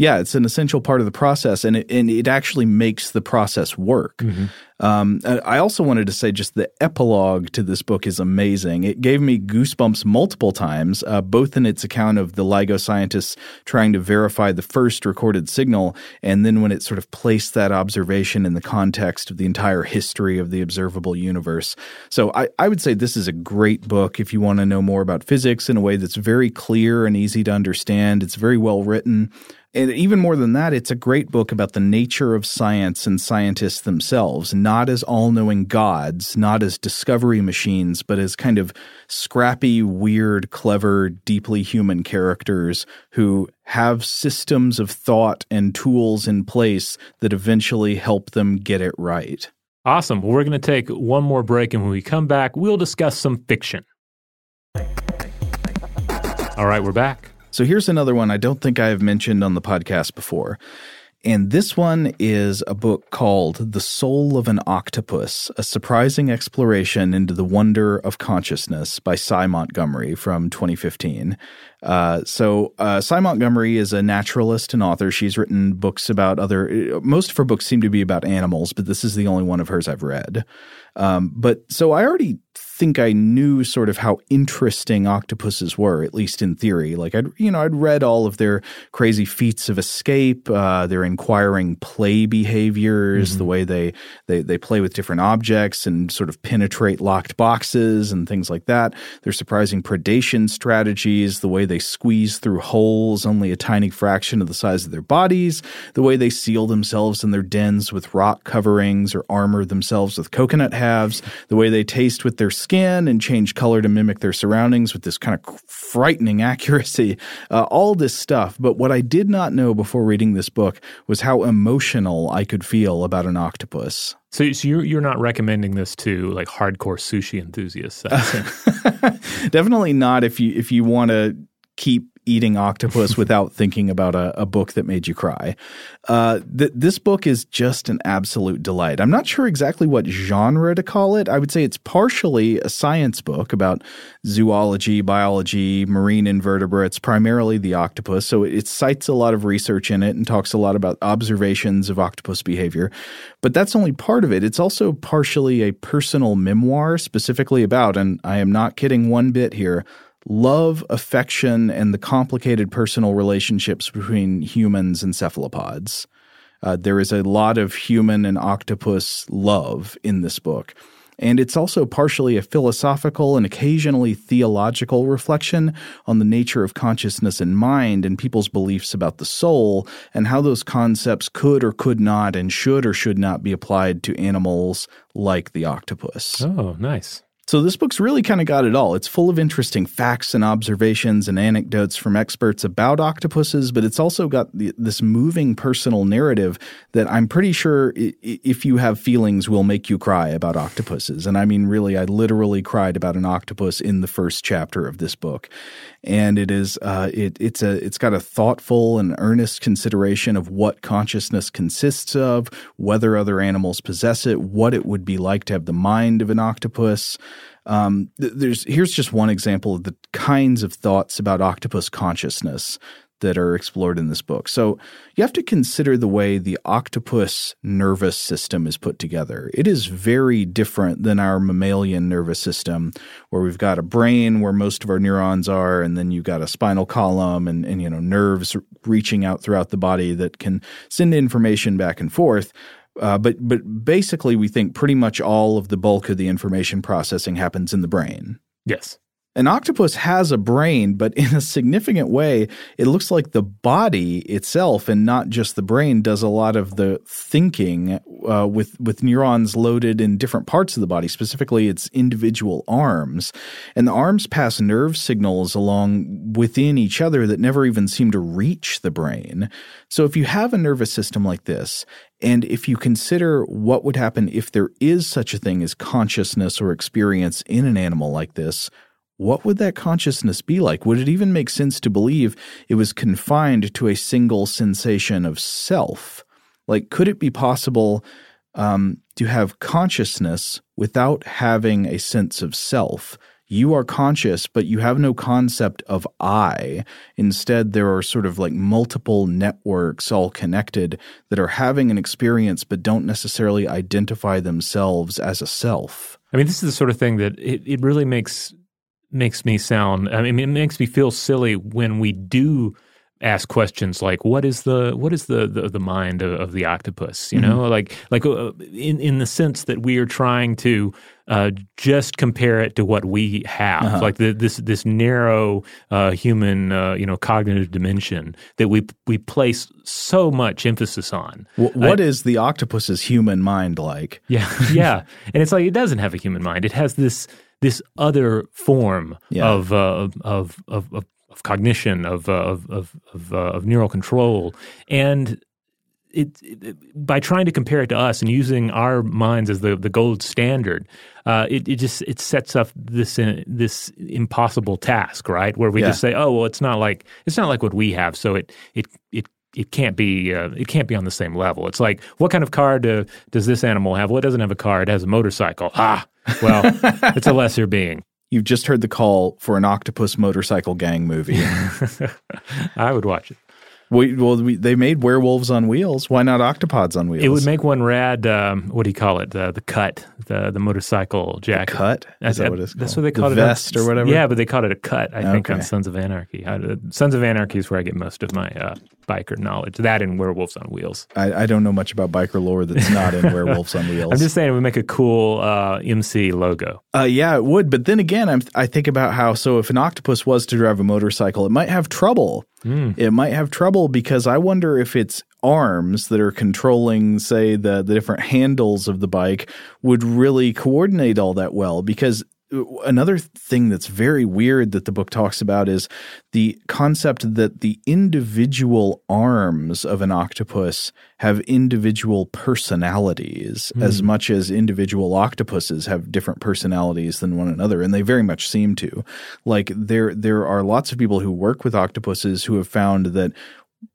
Yeah, it's an essential part of the process, and it, and it actually makes the process work. Mm-hmm. Um, I also wanted to say just the epilogue to this book is amazing. It gave me goosebumps multiple times, uh, both in its account of the LIGO scientists trying to verify the first recorded signal, and then when it sort of placed that observation in the context of the entire history of the observable universe. So I, I would say this is a great book if you want to know more about physics in a way that's very clear and easy to understand. It's very well written. And even more than that, it's a great book about the nature of science and scientists themselves, not as all knowing gods, not as discovery machines, but as kind of scrappy, weird, clever, deeply human characters who have systems of thought and tools in place that eventually help them get it right.
Awesome. Well, we're going to take one more break, and when we come back, we'll discuss some fiction. All right, we're back.
So here's another one I don't think I have mentioned on the podcast before. And this one is a book called The Soul of an Octopus A Surprising Exploration into the Wonder of Consciousness by Sy Montgomery from 2015. Uh, so uh, Sy Montgomery is a naturalist and author. She's written books about other. Most of her books seem to be about animals, but this is the only one of hers I've read. Um, but so I already think I knew sort of how interesting octopuses were, at least in theory. Like I'd you know I'd read all of their crazy feats of escape, uh, their inquiring play behaviors, mm-hmm. the way they, they they play with different objects and sort of penetrate locked boxes and things like that. Their surprising predation strategies, the way they squeeze through holes only a tiny fraction of the size of their bodies, the way they seal themselves in their dens with rock coverings or armor themselves with coconut halves, the way they taste with their skin and change color to mimic their surroundings with this kind of frightening accuracy, uh, all this stuff. But what I did not know before reading this book was how emotional I could feel about an octopus.
So, so you're you're not recommending this to like hardcore sushi enthusiasts?
Definitely not if you if you want to keep eating octopus without thinking about a, a, book that made you cry. Uh, th- this book is just an absolute delight. I'm not sure exactly what genre to call it. I would say it's partially a science book about zoology, biology, marine invertebrates, primarily the octopus. So it, it cites a lot of research in it and talks a lot about observations of octopus behavior. But that's only part of it. It's also partially a personal memoir specifically about, and I am not kidding one bit here, love, affection, and the complicated personal relationships between humans and cephalopods. Uh, there is a lot of human and octopus love in this book. And it's also partially a philosophical and occasionally theological reflection on the nature of consciousness and mind and people's beliefs about the soul and how those concepts could or could not and should or should not be applied to animals like the octopus.
Oh, nice.
So this book's really kind of got it all. It's full of interesting facts and observations and anecdotes from experts about octopuses, but it's also got the, this moving personal narrative that I'm pretty sure if you have feelings will make you cry about octopuses. And I mean really I literally cried about an octopus in the first chapter of this book and it is uh, it, it's a it's got a thoughtful and earnest consideration of what consciousness consists of, whether other animals possess it, what it would be like to have the mind of an octopus. Um, there's here's just one example of the kinds of thoughts about octopus consciousness that are explored in this book. So you have to consider the way the octopus nervous system is put together. It is very different than our mammalian nervous system, where we've got a brain where most of our neurons are, and then you've got a spinal column and, and you know nerves reaching out throughout the body that can send information back and forth. Uh, but but basically, we think pretty much all of the bulk of the information processing happens in the brain.
Yes.
An octopus has a brain, but in a significant way, it looks like the body itself and not just the brain does a lot of the thinking uh, with with neurons loaded in different parts of the body, specifically its individual arms. And the arms pass nerve signals along within each other that never even seem to reach the brain. So if you have a nervous system like this, and if you consider what would happen if there is such a thing as consciousness or experience in an animal like this, what would that consciousness be like? Would it even make sense to believe it was confined to a single sensation of self? Like, could it be possible um, to have consciousness without having a sense of self? You are conscious, but you have no concept of I. Instead, there are sort of like multiple networks all connected that are having an experience but don't necessarily identify themselves as a self.
I mean, this is the sort of thing that it, it really makes makes me sound I mean it makes me feel silly when we do ask questions like what is the what is the the, the mind of, of, the octopus? You know mm-hmm. like like uh, in in the sense that we are trying to uh, just compare it to what we have uh-huh. like the, this this narrow uh, human uh, you know cognitive dimension that we we place so much emphasis on.
W- What is the octopus's human mind like?
Yeah yeah. And it's like it doesn't have a human mind. It has this this other form yeah. of, uh, of, of, of, of cognition, of, uh, of, of, of, uh, of, neural control. And it, it, by trying to compare it to us and using our minds as the, the gold standard, uh, it, it just it sets up this uh, this impossible task, right? Where we yeah. just say, oh well, it's not like it's not like what we have, so it it it it can't be uh, it can't be on the same level. It's like what kind of car do, does this animal have? Well, doesn't have a car. It has a motorcycle. Ah, well, it's a lesser being.
You've just heard the call for an octopus motorcycle gang movie.
I would watch it.
We, well, we, they made werewolves on wheels. Why not octopods on wheels?
It would make one rad. Um, what do you call it? The the cut, the the motorcycle jacket.
cut. Is that what it's
That's what they call
the
it.
vest or whatever.
Yeah, but they called it a cut. I think on Sons of Anarchy. I, Sons of Anarchy is where I get most of my uh, biker knowledge. That and Werewolves on Wheels.
I, I don't know much about biker lore that's not in werewolves on wheels.
I'm just saying it would make a cool uh, MC logo.
Uh, yeah, it would. But then again, I'm, I think about how so if an octopus was to drive a motorcycle, it might have trouble. It might have trouble because I wonder if its arms that are controlling, say, the the different handles of the bike would really coordinate all that well. Because another thing that's very weird that the book talks about is the concept that the individual arms of an octopus have individual personalities hmm. as much as individual octopuses have different personalities than one another and they very much seem to. Like there there are lots of people who work with octopuses who have found that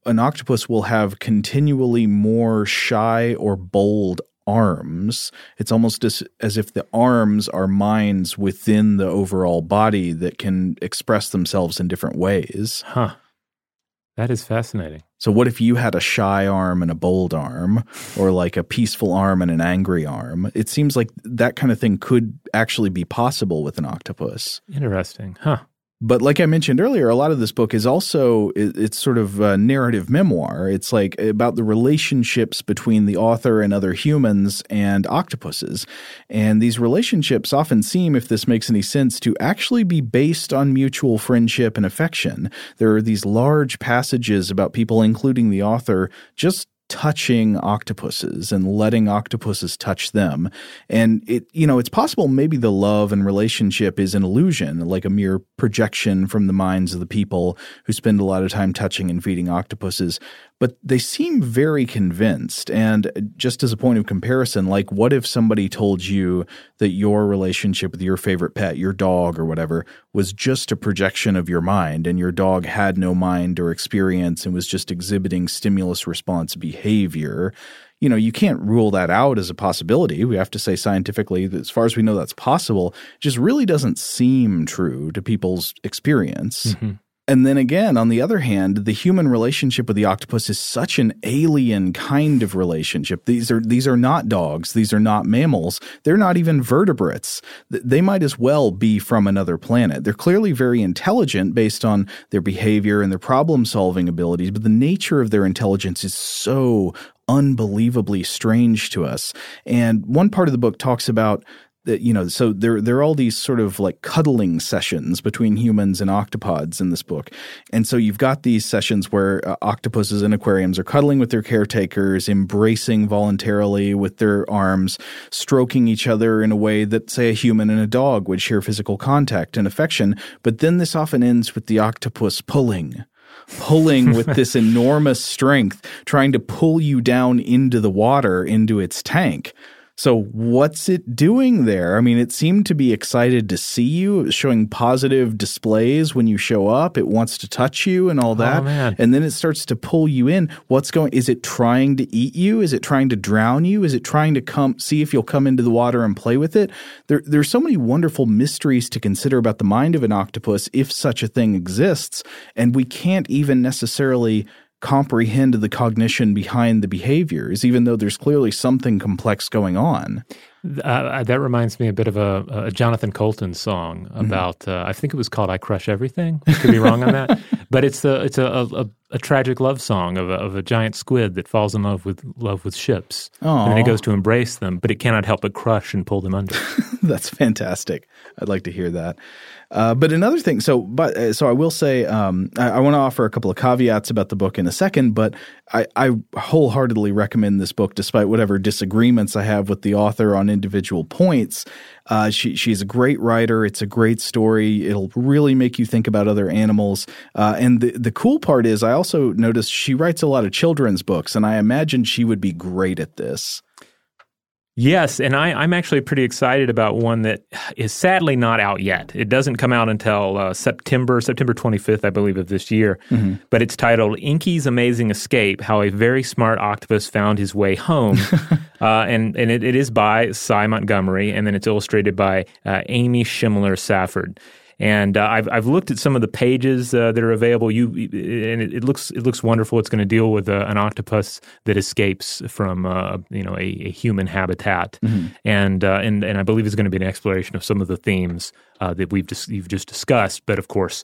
an octopus will have continually more shy or bold arms. It's almost as, as if the arms are minds within the overall body that can express themselves in different ways.
Huh. That is fascinating.
So, what if you had a shy arm and a bold arm, or like a peaceful arm and an angry arm? It seems like that kind of thing could actually be possible with an octopus.
Interesting. Huh.
But like I mentioned earlier, a lot of this book is also it's sort of a narrative memoir. It's like about the relationships between the author and other humans and octopuses. And these relationships often seem, if this makes any sense, to actually be based on mutual friendship and affection. There are these large passages about people, including the author, just touching octopuses and letting octopuses touch them. And it, you know, it's possible maybe the love and relationship is an illusion, like a mere projection from the minds of the people who spend a lot of time touching and feeding octopuses. But they seem very convinced. And just as a point of comparison, like what if somebody told you that your relationship with your favorite pet, your dog or whatever, was just a projection of your mind and your dog had no mind or experience and was just exhibiting stimulus response behavior? You know, you can't rule that out as a possibility. We have to say scientifically as far as we know that's possible, just really doesn't seem true to people's experience. Mm-hmm. And then again, on the other hand, the human relationship with the octopus is such an alien kind of relationship. These are these are not dogs. These are not mammals. They're not even vertebrates. They might as well be from another planet. They're clearly very intelligent based on their behavior and their problem-solving abilities, but the nature of their intelligence is so unbelievably strange to us. And one part of the book talks about you know so there there are all these sort of like cuddling sessions between humans and octopods in this book and so you've got these sessions where uh, octopuses in aquariums are cuddling with their caretakers embracing voluntarily with their arms stroking each other in a way that say a human and a dog would share physical contact and affection but then this often ends with the octopus pulling pulling with this enormous strength, trying to pull you down into the water, into its tank. So, what's it doing there? I mean, it seemed to be excited to see you. It was showing positive displays when you show up. It wants to touch you and all oh, that.
man.
And then it starts to pull you in. What's going? Is it trying to eat you? Is it trying to drown you? Is it trying to come see if you'll come into the water and play with it? There, there's so many wonderful mysteries to consider about the mind of an octopus, if such a thing exists, and we can't even necessarily comprehend the cognition behind the behaviors, even though there's clearly something complex going on.
Uh, that reminds me a bit of a, a Jonathan Coulton song
Mm-hmm.
about. Uh, I think it was called "I Crush Everything." I could be wrong on that, but it's a it's a, a, a tragic love song of a, of a giant squid that falls in love with love with ships, and then it goes to embrace them, but it cannot help but crush and pull them under.
That's fantastic. I'd like to hear that. Uh, but another thing, so but uh, so I will say, um, I, I want to offer a couple of caveats about the book in a second. But I, I wholeheartedly recommend this book, despite whatever disagreements I have with the author on individual points. Uh, she she's a great writer. It's a great story. It'll really make you think about other animals. Uh, and the the cool part is, I also noticed she writes a lot of children's books, and I imagine she would be great at this.
Yes, and I, I'm actually pretty excited about one that is sadly not out yet. It doesn't come out until uh, September, September 25th, I believe, of this year. Mm-hmm. But it's titled Inky's Amazing Escape How a Very Smart Octopus Found His Way Home. uh, and and it, it is by Sy Montgomery, and then it's illustrated by uh, Amy Schimler Safford. And uh, I've I've looked at some of the pages uh, that are available. You and it, it, looks it looks wonderful. It's going to deal with uh, an octopus that escapes from uh, you know a, a human habitat, mm-hmm. and uh, and and I believe it's going to be an exploration of some of the themes uh, that we've just you've just discussed. But of course,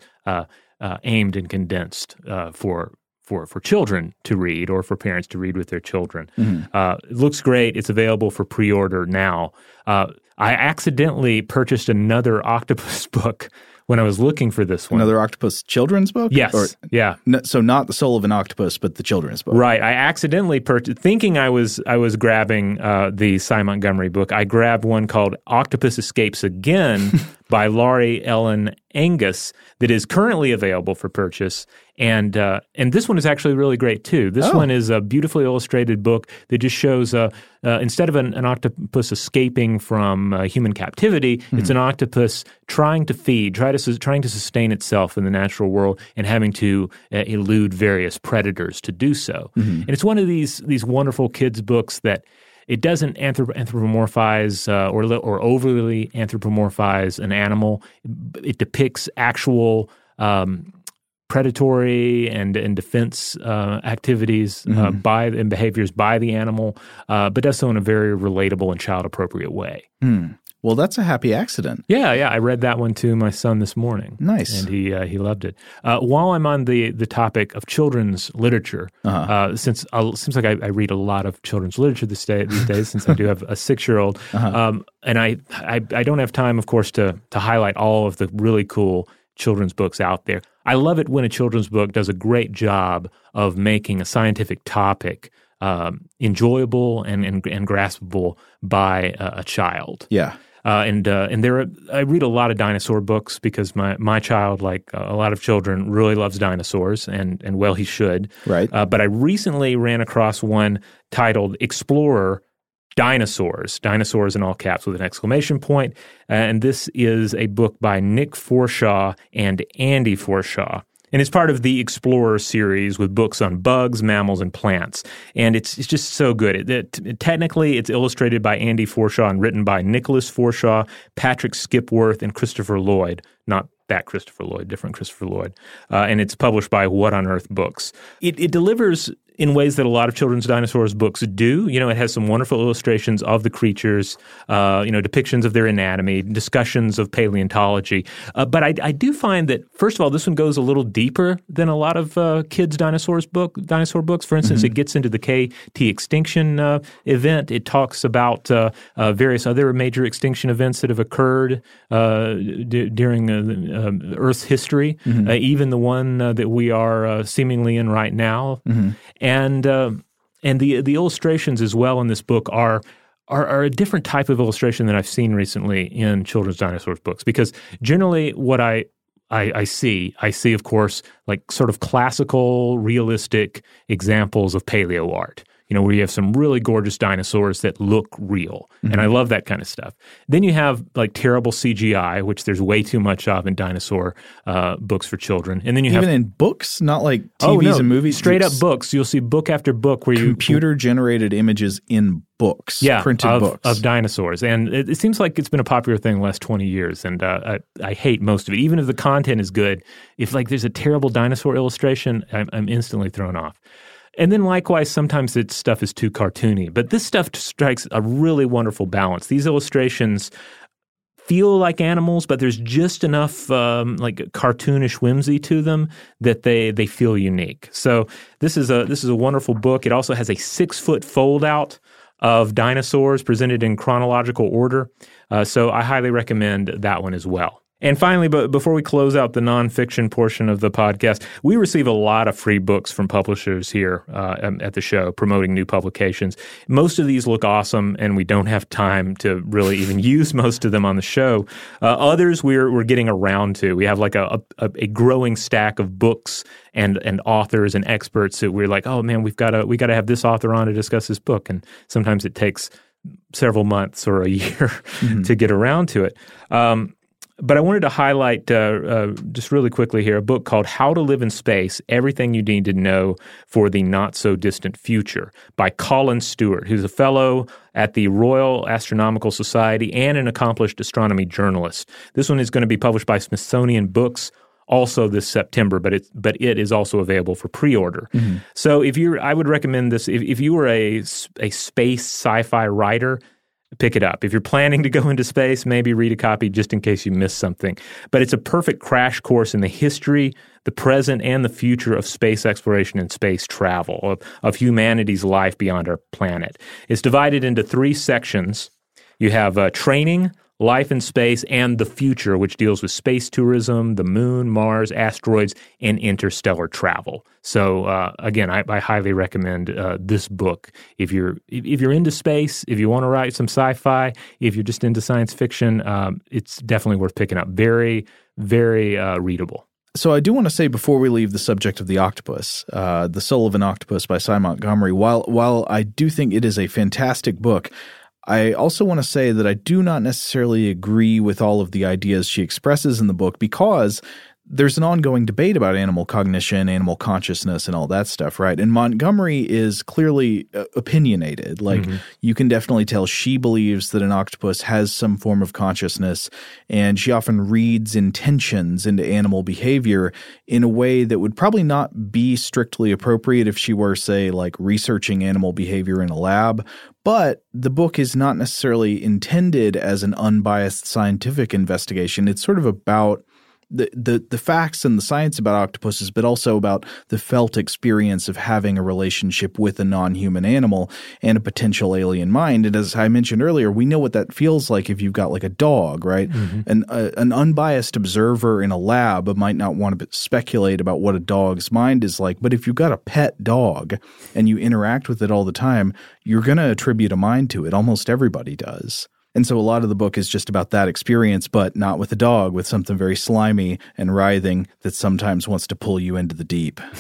aimed and condensed for for for children to read or for parents to read with their children. Mm-hmm. Uh, it looks great. It's available for pre order now. Uh, I accidentally purchased another octopus book when I was looking for this one.
Another octopus children's book?
Yes. Or,
yeah. No, so not the soul of an octopus, but the children's book.
Right. I accidentally purchased, thinking I was I was grabbing uh, the Sy Montgomery book. I grabbed one called Octopus Escapes Again by Laurie Ellen Angus that is currently available for purchase. And uh, and this one is actually really great too. This oh. one is a beautifully illustrated book that just shows uh, uh, instead of an, an, octopus escaping from uh, human captivity, mm-hmm. it's an octopus trying to feed, try to trying to sustain itself in the natural world, and having to uh, elude various predators to do so. Mm-hmm. And it's one of these these wonderful kids books that it doesn't anthropomorphize uh, or or overly anthropomorphize an animal. It depicts actual um, predatory and and defense uh, activities uh, mm-hmm. uh, by and behaviors by the animal, uh, but does so in a very relatable and child appropriate way.
Mm. Well, that's a happy accident.
Yeah, yeah. I read that one to my son this morning.
Nice,
and he uh, he loved it. Uh, while I'm on the the topic of children's literature, uh-huh. uh, since uh, seems like I, I, read a lot of children's literature this day, these days, since I do have a six year old, uh-huh. um, and I, I I don't have time, of course, to to highlight all of the really cool children's books out there. I love it when a children's book does a great job of making a scientific topic um, enjoyable and, and, and graspable by a, a child.
Yeah.
Uh, and uh, and there, are, I read a lot of dinosaur books because my, my child, like a lot of children, really loves dinosaurs, and and well, he should.
Right.
Uh, but I recently ran across one titled "Explorer: Dinosaurs." Dinosaurs in all caps with an exclamation point. Uh, and this is a book by Nick Forshaw and Andy Forshaw and it's part of the Explorer series with books on bugs, mammals, and plants. And it's it's just so good. It, it, technically, it's illustrated by Andy Forshaw and written by Nicholas Forshaw, Patrick Skipworth, and Christopher Lloyd. Not that Christopher Lloyd, different Christopher Lloyd. Uh, and it's published by What on Earth Books. It, it delivers in ways that a lot of children's dinosaurs books do. You know, it has some wonderful illustrations of the creatures, uh, you know, depictions of their anatomy, discussions of paleontology. Uh, but I, I, do find that, first of all, this one goes a little deeper than a lot of uh, kids' dinosaurs book dinosaur books. For instance, mm-hmm. it gets into the KT extinction uh, event. It talks about uh, uh, various other major extinction events that have occurred d- during Earth's history, mm-hmm. even the one that we are seemingly in right now. Mm-hmm and uh, and the the illustrations as well in this book are, are. Are, a different type of illustration than I've seen recently in children's dinosaurs books because generally what I, I, I see I see of course like sort of classical realistic examples of paleo art you know, where you have some really gorgeous dinosaurs that look real. Mm-hmm. And I love that kind of stuff. Then you have like terrible CGI, which there's way too much of in dinosaur uh, books for children. And then you
Even
have.
in books, not like TVs
oh, no,
and movies?
Straight up books. You'll see book after book where
you. Computer generated images in books,
yeah,
printed
of,
books
of dinosaurs, and it, it, seems like it's been a popular thing the last twenty years. And uh, I, I, hate most of it, even if the content is good. If like there's a terrible dinosaur illustration, I'm, I'm instantly thrown off. And then likewise, sometimes its stuff is too cartoony, but this stuff strikes a really wonderful balance. These illustrations feel like animals, but there's just enough um, like cartoonish whimsy to them that they they feel unique. So this is a this is a wonderful book. It also has a six foot fold out of dinosaurs presented in chronological order. Uh, so I highly recommend that one as well. And finally, but before we close out the nonfiction portion of the podcast, we receive a lot of free books from publishers here uh, at the show promoting new publications. Most of these look awesome, and we don't have time to really even use most of them on the show. Uh, others we're we're getting around to. We have like a, a, a growing stack of books and and authors and experts that we're like, oh man, we've got to we got to have this author on to discuss this book, and sometimes it takes several months or a year to get around to it. Um, but I wanted to highlight uh, uh, just really quickly here a book called How to Live in Space Everything You Need to Know for the Not So Distant Future by Colin Stuart, who's a fellow at the Royal Astronomical Society and an accomplished astronomy journalist. This one is going to be published by Smithsonian Books also this September, but it but it is also available for pre-order. Mm-hmm. So if you're, I would recommend this. If, if you were a a space sci-fi writer, pick it up. If you're planning to go into space, maybe read a copy just in case you miss something. But it's a perfect crash course in the history, the present, and the future of space exploration and space travel, of, of humanity's life beyond our planet. It's divided into three sections. You have uh, training, life in space, and the future, which deals with space tourism, the moon, Mars, asteroids, and interstellar travel. So uh, again, I, I, highly recommend uh, this book if you're if you're into space, if you want to write some sci-fi, if you're just into science fiction. Um, it's definitely worth picking up. Very very uh, readable.
So I do want to say before we leave the subject of the octopus, uh, the Soul of an Octopus by Sy Montgomery. While while I do think it is a fantastic book, I also want to say that I do not necessarily agree with all of the ideas she expresses in the book because there's an ongoing debate about animal cognition, animal consciousness, and all that stuff, right? And Montgomery is clearly uh, opinionated. Like, mm-hmm. you can definitely tell she believes that an octopus has some form of consciousness, and she often reads intentions into animal behavior in a way that would probably not be strictly appropriate if she were, say, like researching animal behavior in a lab. But the book is not necessarily intended as an unbiased scientific investigation. It's sort of about the, the the facts and the science about octopuses, but also about the felt experience of having a relationship with a non-human animal and a potential alien mind. And as I mentioned earlier, we know what that feels like if you've got like a dog, right? Mm-hmm. An uh, an unbiased observer in a lab might not want to speculate about what a dog's mind is like, but if you've got a pet dog and you interact with it all the time, you're going to attribute a mind to it. Almost everybody does. And so a lot of the book is just about that experience, but not with a dog, with something very slimy and writhing that sometimes wants to pull you into the deep.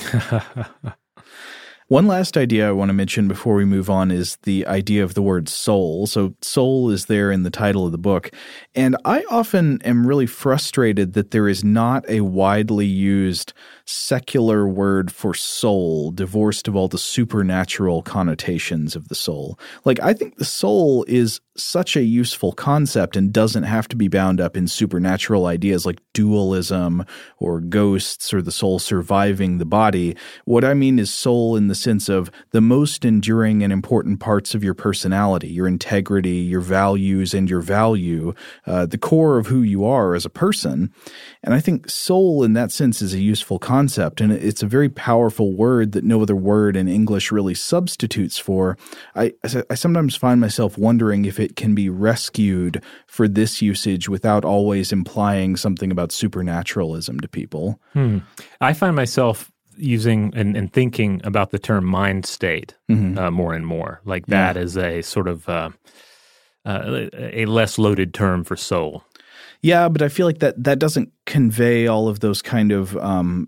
One last idea I want to mention before we move on is the idea of the word soul. So, soul is there in the title of the book. And I often am really frustrated that there is not a widely used secular word for soul, divorced of all the supernatural connotations of the soul. Like, I think the soul is such a useful concept and doesn't have to be bound up in supernatural ideas like dualism or ghosts or the soul surviving the body. What I mean is soul in the sense of the most enduring and important parts of your personality, your integrity, your values, and your value, uh, the core of who you are as a person. And I think soul in that sense is a useful concept, and it's a very powerful word that no other word in English really substitutes for. I, I sometimes find myself wondering if it can be rescued for this usage without always implying something about supernaturalism to people.
Hmm. I find myself using and, and, thinking about the term mind state mm-hmm. uh, more and more. Like that yeah. is a sort of uh, uh, a less loaded term for soul.
Yeah, but I feel like that that doesn't convey all of those kind of um,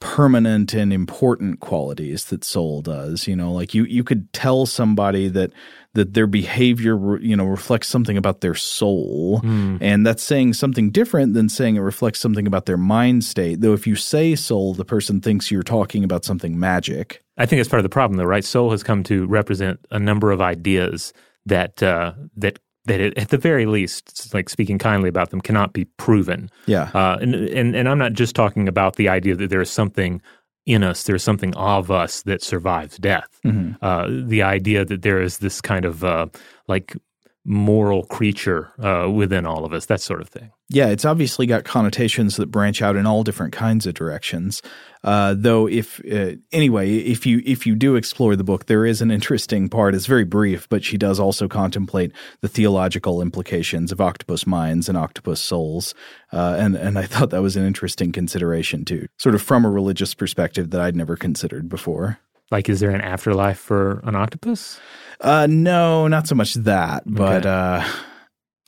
permanent and important qualities that soul does. You know, like you you could tell somebody that that their behavior you know reflects something about their soul, mm. and that's saying something different than saying it reflects something about their mind state. Though if you say soul, the person thinks you're talking about something magic.
I think that's part of the problem, though, right? Soul has come to represent a number of ideas that uh, that that it, at the very least, like speaking kindly about them, cannot be proven.
Yeah. Uh,
and, and and I'm not just talking about the idea that there is something in us, there's something of us that survives death. Mm-hmm. Uh, the idea that there is this kind of uh, like moral creature uh, within all of us, that sort of thing.
Yeah, it's obviously got connotations that branch out in all different kinds of directions. Uh, though, if uh, anyway, if you if you do explore the book, there is an interesting part. It's very brief, but she does also contemplate the theological implications of octopus minds and octopus souls, uh, and and I thought that was an interesting consideration too, sort of from a religious perspective that I'd never considered before.
Like, is there an afterlife for an octopus?
Uh, no, not so much that, but okay. uh,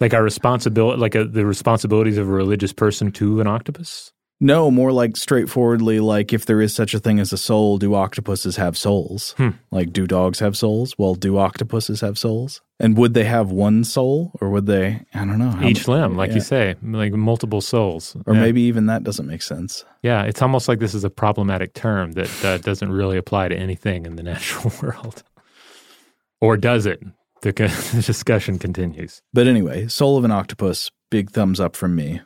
like our responsibility, like a, uh, the responsibilities of a religious person to an octopus.
No, more like straightforwardly, like if there is such a thing as a soul, do octopuses have souls?
Hmm.
Like, do dogs have souls? Well, do octopuses have souls? And would they have one soul, or would they? I don't know.
Each limb, like
yeah.
you say, like multiple souls.
Or
Yeah.
maybe even that doesn't make sense.
Yeah, it's almost like this is a problematic term that uh, doesn't really apply to anything in the natural world. Or does it? The, the discussion continues.
But anyway, Soul of an Octopus, big thumbs up from me.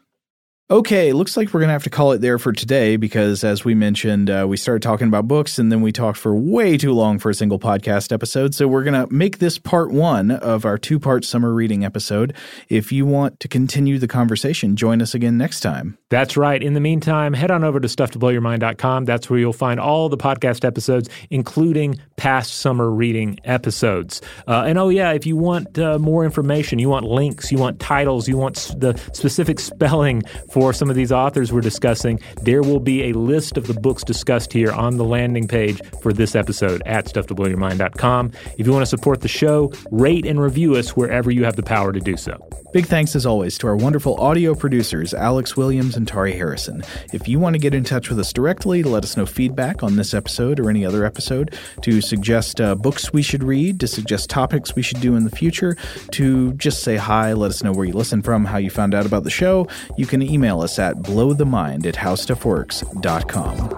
Okay, looks like we're going to have to call it there for today because, as we mentioned, uh, we started talking about books and then we talked for way too long for a single podcast episode. So we're going to make this part one of our two part summer reading episode. If you want to continue the conversation, join us again next time.
That's right. In the meantime, head on over to stufftoblowyourmind.com. That's where you'll find all the podcast episodes, including past summer reading episodes. Uh, and oh, yeah, if you want uh, more information, you want links, you want titles, you want the specific spelling for some of these authors we're discussing, there will be a list of the books discussed here on the landing page for this episode at stufftoblowyourmind.com. If you want to support the show, rate and review us wherever you have the power to do so.
Big thanks as always to our wonderful audio producers, Alex Williams and Tari Harrison. If you want to get in touch with us directly to let us know feedback on this episode or any other episode, to suggest uh, books we should read, to suggest topics we should do in the future, to just say hi, let us know where you listen from, how you found out about the show, you can email us at blowthemind at howstuffworks.com.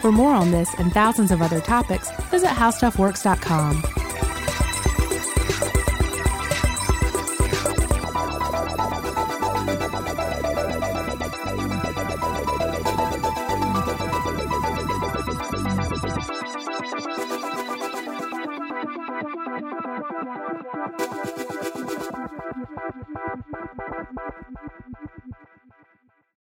For more on this and thousands of other topics, visit howstuffworks.com.
Thank you.